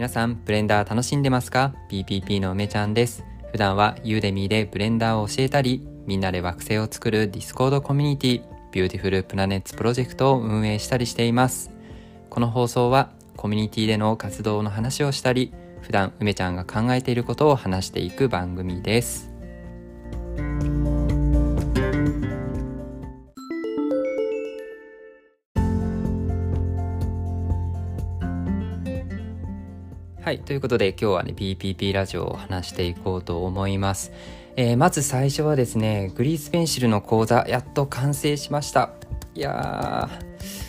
皆さん、ブレンダー楽しんでますか ? BPP の梅ちゃんです。普段は Udemy でブレンダーを教えたり、みんなで惑星を作る Discord コミュニティ、 Beautiful Planets Project を運営したりしています。この放送は、コミュニティでの活動の話をしたり、普段梅ちゃんが考えていることを話していく番組です。はい。ということで今日はね、PPP ラジオを話していこうと思います。えー、まず最初はですね、グリースペンシルの講座、やっと完成しました。いや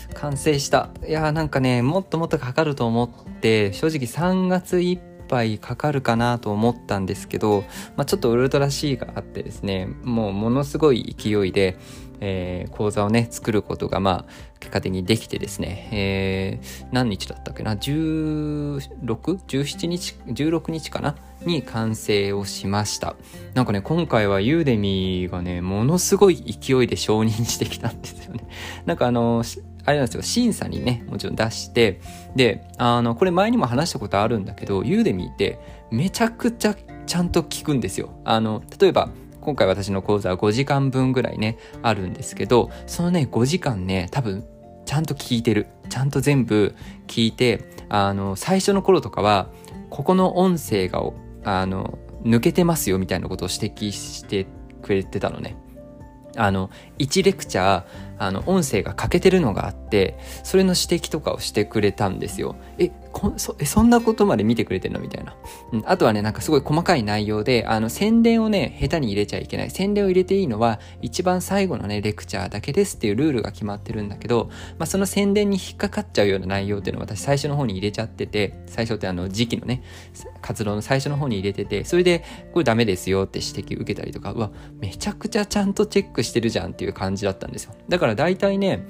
ー、完成した。いやーなんかね、もっともっとかかると思って、正直3月いっぱいかかるかなと思ったんですけど、まあ、ちょっとウルトラ C があってですね、もうものすごい勢いで、えー、講座をね、作ることが、まあ、結果的にできてですね、えー、何日だったっけな ?16?17 日 ?16 日かな？に完成をしました。なんかね、今回はユーデミーがね、ものすごい勢いで承認してきたんですよね。なんかあの、あれなんですよ、審査にね、もちろん出して、で、あの、これ前にも話したことあるんだけど、ユーデミーってめちゃくちゃちゃんと聞くんですよ。あの、例えば、今回私の講座は5時間分ぐらいね、あるんですけど、そのね、5時間ね、多分、ちゃんと聞いてる。ちゃんと全部聞いて、あの、最初の頃とかは、ここの音声が、あの、抜けてますよみたいなことを指摘してくれてたのね。あの、1レクチャー、あの、音声が欠けてるのがあって、それの指摘とかをしてくれたんですよ。え、こそえそんなことまで見てくれてんの？みたいな、うん。あとはね、なんかすごい細かい内容で、あの、宣伝をね、下手に入れちゃいけない。宣伝を入れていいのは、一番最後のね、レクチャーだけですっていうルールが決まってるんだけど、まあ、その宣伝に引っかかっちゃうような内容っていうのを私最初の方に入れちゃってて、最初ってあの、時期のね、活動の最初の方に入れてて、それで、これダメですよって指摘受けたりとか、うわ、めちゃくちゃちゃんとチェックしてるじゃんっていう感じだったんですよ。だから大体ね、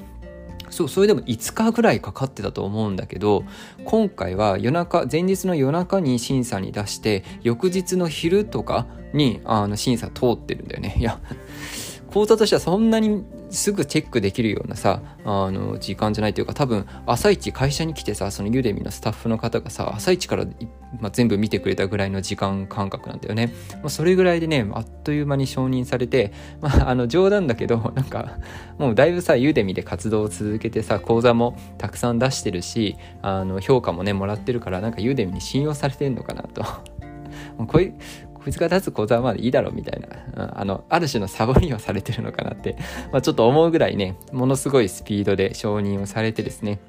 そう、それでも5日ぐらいかかってたと思うんだけど、今回は夜中、前日の夜中に審査に出して、翌日の昼とかに、あの、審査通ってるんだよね。いや、講座としてはそんなにすぐチェックできるようなさ、あの、時間じゃないというか、多分、朝一会社に来てさ、そのユデミのスタッフの方がさ、朝一から、まあ、全部見てくれたぐらいの時間感覚なんだよね。まあ、それぐらいでね、あっという間に承認されて、まあ、あの、冗談だけど、なんか、もうだいぶさ、ユデミで活動を続けてさ、講座もたくさん出してるし、あの、評価もね、もらってるから、なんかユデミに信用されてんのかなと。こい、こいつ講座まあいいだろうみたいな、あの、ある種のサボりをされてるのかなって、まあ、ちょっと思うぐらいね、ものすごいスピードで承認をされてですね、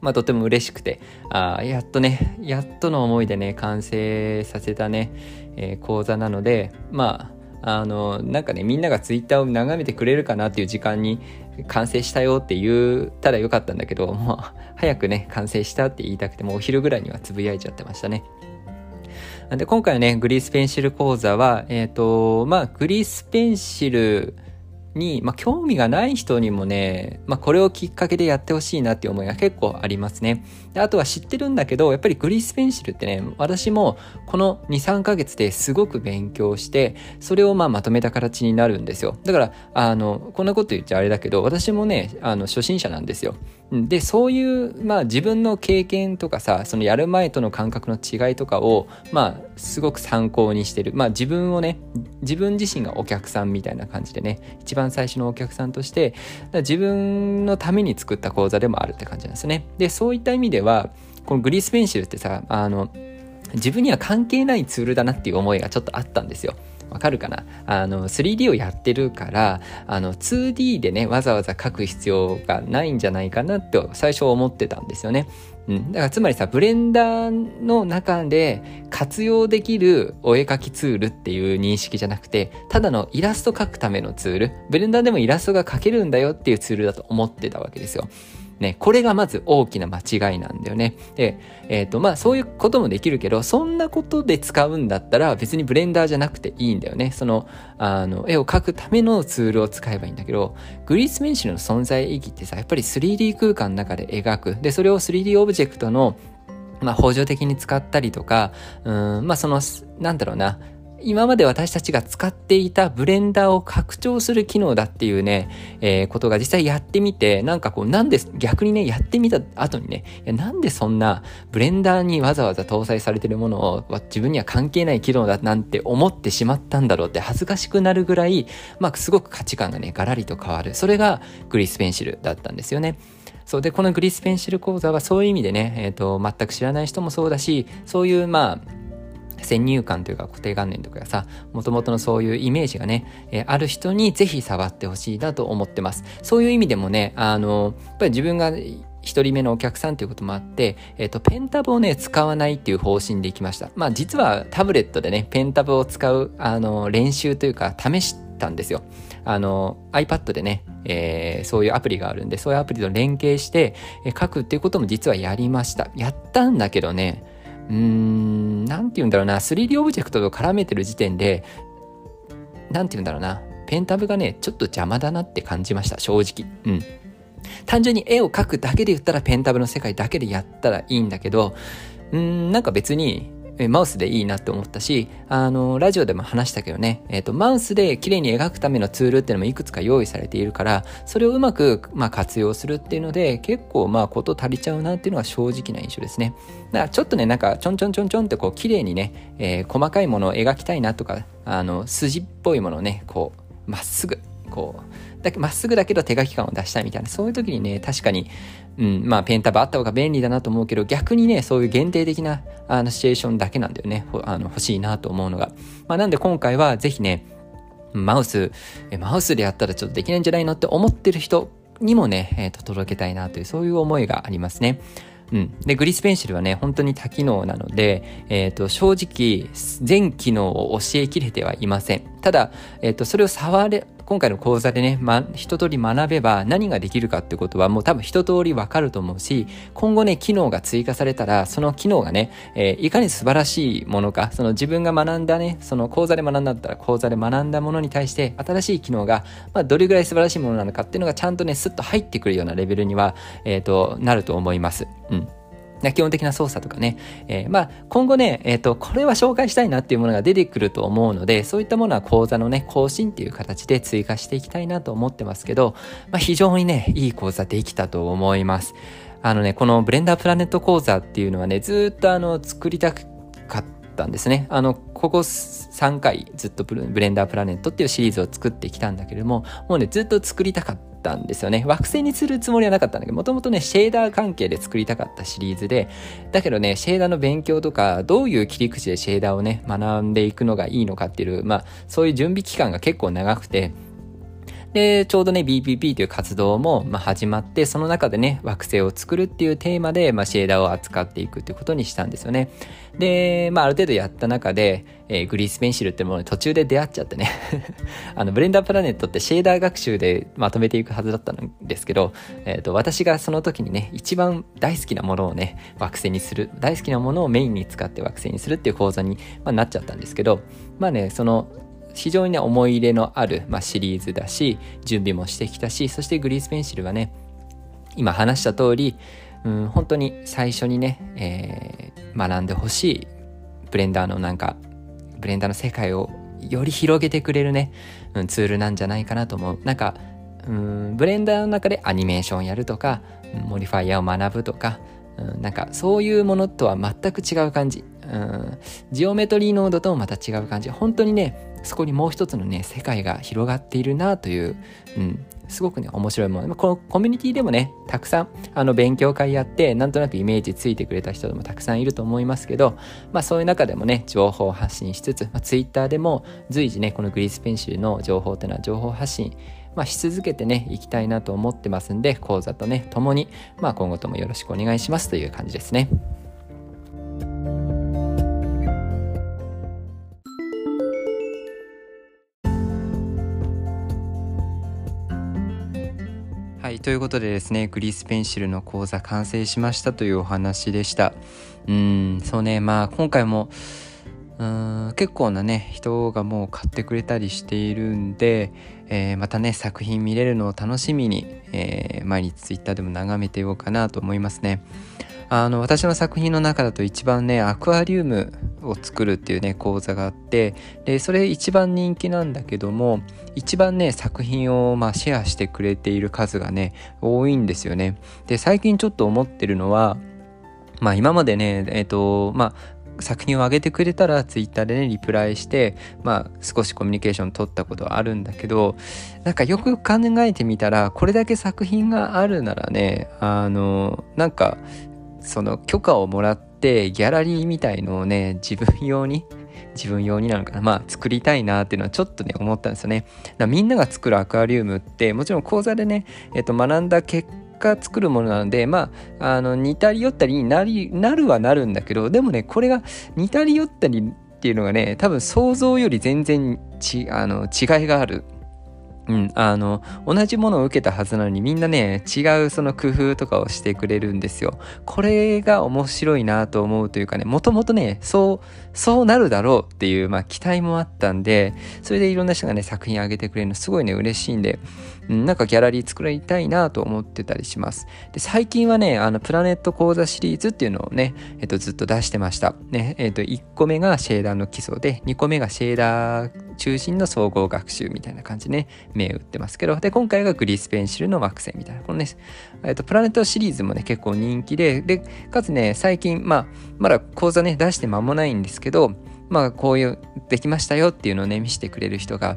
まあとても嬉しくて、あやっとね、やっとの思いでね、完成させたね、えー、講座なので、まあ、あの、なんかね、みんながツイッターを眺めてくれるかなっていう時間に完成したよって言ったらよかったんだけど、もう早くね、完成したって言いたくてもうお昼ぐらいにはつぶやいちゃってましたね。で、今回のね、グリースペンシル講座は、えっ、ー、と、まあ、グリースペンシルに、まあ、興味がない人にもね、まあ、これをきっかけでやってほしいなっていう思いが結構ありますね。であとは知ってるんだけど、やっぱりグリースペンシルってね、私もこの2、3ヶ月ですごく勉強して、それをまあまとめた形になるんですよ。だから、あの、こんなこと言っちゃあれだけど、私もね、あの、初心者なんですよ。で、そういう、まあ自分の経験とかさ、そのやる前との感覚の違いとかを、まあ、すごく参考にしてる。まあ自分をね、自分自身がお客さんみたいな感じでね、一番最初のお客さんとして、自分のために作った講座でもあるって感じなんですね。で、そういった意味では、このグリースペンシルってさ、あの、自分には関係ないツールだなっていう思いがちょっとあったんですよ。わかるかな？あの、3D をやってるから、あの、2D でね、わざわざ書く必要がないんじゃないかなって最初思ってたんですよね。うん。だからつまりさ、ブレンダーの中で活用できるお絵描きツールっていう認識じゃなくて、ただのイラスト描くためのツール、ブレンダーでもイラストが描けるんだよっていうツールだと思ってたわけですよ。ね、これがまず大きな間違いなんだよね。で、えっ、ー、と、まあそういうこともできるけど、そんなことで使うんだったら別にブレンダーじゃなくていいんだよね。その、あの、絵を描くためのツールを使えばいいんだけど、 Grease Pencil の存在意義ってさ、やっぱり 3D 空間の中で描く。で、それを 3D オブジェクトのまあ、補助的に使ったりとか、うん、まあ、その、なんだろうな、今まで私たちが使っていたブレンダーを拡張する機能だっていうね、えー、ことが実際やってみて、なんかこう、なんで、逆にね、やってみた後にね、いやなんでそんなブレンダーにわざわざ搭載されてるものを自分には関係ない機能だなんて思ってしまったんだろうって恥ずかしくなるぐらい、まあ、すごく価値観がね、ガラリと変わる。それがグリスペンシルだったんですよね。そうで、このグリスペンシル講座はそういう意味でね、えっ、ー、と、全く知らない人もそうだし、そういう、まあ、先入観というか固定観念とかさ、もともとのそういうイメージがね、えー、ある人にぜひ触ってほしいなと思ってます。そういう意味でもね、あの、やっぱり自分が一人目のお客さんということもあって、えっ、ー、と、ペンタブをね、使わないっていう方針でいきました。まあ、実はタブレットでね、ペンタブを使う、あの、練習というか、試したんですよ。あの、iPad でね、えー、そういうアプリがあるんで、そういうアプリと連携して、えー、書くっていうことも実はやりました。やったんだけどね、うーん、なんて言うんだろうな、3D オブジェクトと絡めてる時点で、なんて言うんだろうな、ペンタブがね、ちょっと邪魔だなって感じました、正直。うん。単純に絵を描くだけで言ったらペンタブの世界だけでやったらいいんだけど、うん、なんか別にマウスでいいなって思ったし、あの、ラジオでも話したけどね、えっ、ー、と、マウスで綺麗に描くためのツールっていうのもいくつか用意されているから、それをうまく、まあ、活用するっていうので、結構、まあ、こと足りちゃうなっていうのが正直な印象ですね。だからちょっとね、なんか、ちょんちょんちょんちょんってこう、綺麗にね、えー、細かいものを描きたいなとか、あの、筋っぽいものをね、こう、まっすぐ、こう、だまっすぐだけど手書き感を出したいみたいな、そういう時にね、確かに、うん、まあペンタブあった方が便利だなと思うけど、逆にね、そういう限定的なあのシチュエーションだけなんだよね、あの欲しいなと思うのが。まあなんで今回はぜひね、マウス、マウスでやったらちょっとできないんじゃないのって思ってる人にもね、えー、と届けたいなという、そういう思いがありますね。うん。で、グリスペンシルはね、本当に多機能なので、えっ、ー、と、正直、全機能を教えきれてはいません。ただ、えっ、と、それを触れ、今回の講座でね、ま、一通り学べば何ができるかってことはもう多分一通りわかると思うし、今後ね、機能が追加されたら、その機能がね、えー、いかに素晴らしいものか、その自分が学んだね、その講座で学んだったら講座で学んだものに対して新しい機能が、まあ、どれぐらい素晴らしいものなのかっていうのがちゃんとね、スッと入ってくるようなレベルには、えっ、ー、と、なると思います。うん。基本的な操作とかね、えー、まあ今後ね、えっ、ー、と、これは紹介したいなっていうものが出てくると思うので、そういったものは講座のね、更新っていう形で追加していきたいなと思ってますけど、まあ非常にね、いい講座できたと思います。あのね、このブレンダープラネット講座っていうのはね、ずっとあの、作りたかったんですね。あの、ここ3回ずっとブレンダープラネットっていうシリーズを作ってきたんだけれども、もうね、ずっと作りたかったたんですよね。惑星にするつもりはなかったんだけど、もともとね、シェーダー関係で作りたかったシリーズで、だけどね、シェーダーの勉強とか、どういう切り口でシェーダーをね、学んでいくのがいいのかっていう、まあ、そういう準備期間が結構長くて、で、ちょうどね、BPP という活動も、ま、始まって、その中でね、惑星を作るっていうテーマで、まあ、シェーダーを扱っていくっていうことにしたんですよね。で、まあ、ある程度やった中で、えー、グリースペンシルってものに途中で出会っちゃってね あの、ブレンダープラネットってシェーダー学習でまとめていくはずだったんですけど、えっ、ー、と、私がその時にね、一番大好きなものをね、惑星にする、大好きなものをメインに使って惑星にするっていう講座に、まあ、なっちゃったんですけど、まあね、その、非常にね、思い入れのある、まあ、シリーズだし、準備もしてきたし、そしてグリースペンシルはね、今話した通り、うん、本当に最初にね、えー、学んでほしいブレンダーのなんか、ブレンダーの世界をより広げてくれるね、うん、ツールなんじゃないかなと思う。なんか、うん、ブレンダーの中でアニメーションやるとか、 modifier を学ぶとか、うん、なんかそういうものとは全く違う感じ。うん、 geometry node ともまた違う感じ。本当にね、そこにもう一つのね、世界が広がっているなという、うん、すごくね、面白いもの。このコミュニティでもね、たくさん、あの、勉強会やって、なんとなくイメージついてくれた人でもたくさんいると思いますけど、まあそういう中でもね、情報発信しつつ、まあ、ツイッターでも随時ね、このグリースペンシルの情報っていうのは情報発信、まあ、し続けてね、いきたいなと思ってますんで、講座とね、共に、まあ今後ともよろしくお願いしますという感じですね。ということでですね、グリースペンシルの講座完成しましたというお話でした。うん、そうね、まあ今回も、うん結構なね人がもう買ってくれたりしているんで、えー、またね作品見れるのを楽しみに、えー、毎日 Twitter でも眺めてようかなと思いますね。あの私の作品の中だと一番ねアクアリウムを作るっていうね講座があってでそれ一番人気なんだけども一番ね作品をまあシェアしてくれている数がね多いんですよね。で最近ちょっと思ってるのはまあ今までねえっ、ー、とまあ作品を上げてくれたらツイッターでねリプライしてまあ少しコミュニケーション取ったことはあるんだけどなんかよく考えてみたらこれだけ作品があるならねあのなんかその許可をもらってギャラリーみたいのをね自分用に 自分用になのかなまあ作りたいなっていうのはちょっとね思ったんですよね。だみんなが作るアクアリウムってもちろん講座でね、えっと、学んだ結果作るものなのでまああの似たり寄ったりになりなるはなるんだけどでもねこれが似たり寄ったりっていうのがね多分想像より全然ちあの違いがある。うん、あの同じものを受けたはずなのにみんなね違うその工夫とかをしてくれるんですよ。これが面白いなと思うというかねもともとねそうそうなるだろうっていう、まあ、期待もあったんでそれでいろんな人がね作品あげてくれるのすごいね嬉しいんで、うん、なんかギャラリー作りたいなと思ってたりします。で最近はねあのプラネット講座シリーズっていうのをね、えっと、ずっと出してました。ねえっと、1個目がシェーダーの基礎で2個目がシェーダー中心の総合学習みたいな感じね、銘打ってますけど、で、今回がグリスペンシルの惑星みたいな、このね、えっと、プラネットシリーズもね、結構人気で、で、かつね、最近、まあ、まだ講座ね、出して間もないんですけど、まあ、こういう、できましたよっていうのをね、見せてくれる人が、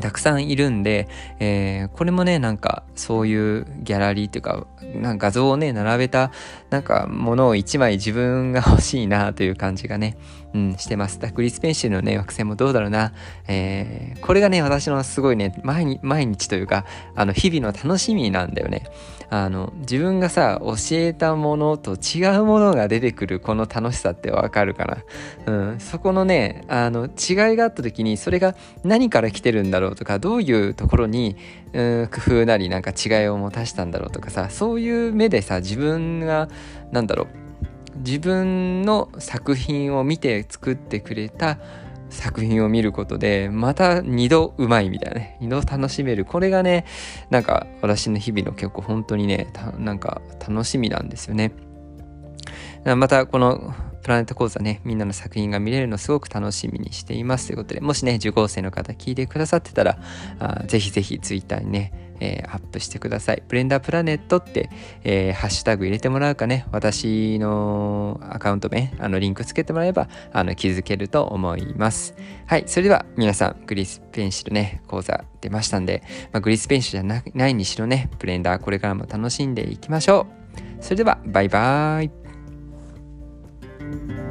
たくさんいるんで、えー、これもね、なんかそういうギャラリーっていうか、なんか画像をね、並べたなんかものを一枚自分が 欲しいなという感じがね、うん、してます。グリスペンシルのね、惑星もどうだろうな。えー、これがね、私のすごいね、毎日、毎日というか、あの、日々の楽しみなんだよね。あの、自分がさ、教えたものと違うものが出てくるこの楽しさってわかるかな。うん、そこのね、あの、違いがあった時に、それが何から来てるんだろうとか、どういうところに、うん、工夫なりなんか違いを持たしたんだろうとかさ、そういう目でさ、自分が、なんだろう、自分の作品を見て作ってくれた作品を見ることでまた二度うまいみたいなね二度楽しめる。これがねなんか私の日々の結構本当にねなんか楽しみなんですよね。またこのプラネット講座ね、みんなの作品が見れるのすごく楽しみにしています。ということで、もしね、受講生の方聞いてくださってたら、あぜひぜひ Twitter にね、えー、アップしてください。ブレンダープラネットって、えー、ハッシュタグ入れてもらうかね、私のアカウント名、あの、リンクつけてもらえば、あの、気づけると思います。はい、それでは皆さん、グリスペンシルね、講座出ましたんで、まあ、グリスペンシルじゃないにしろね、ブレンダーこれからも楽しんでいきましょう。それでは、バイバーイ。thank you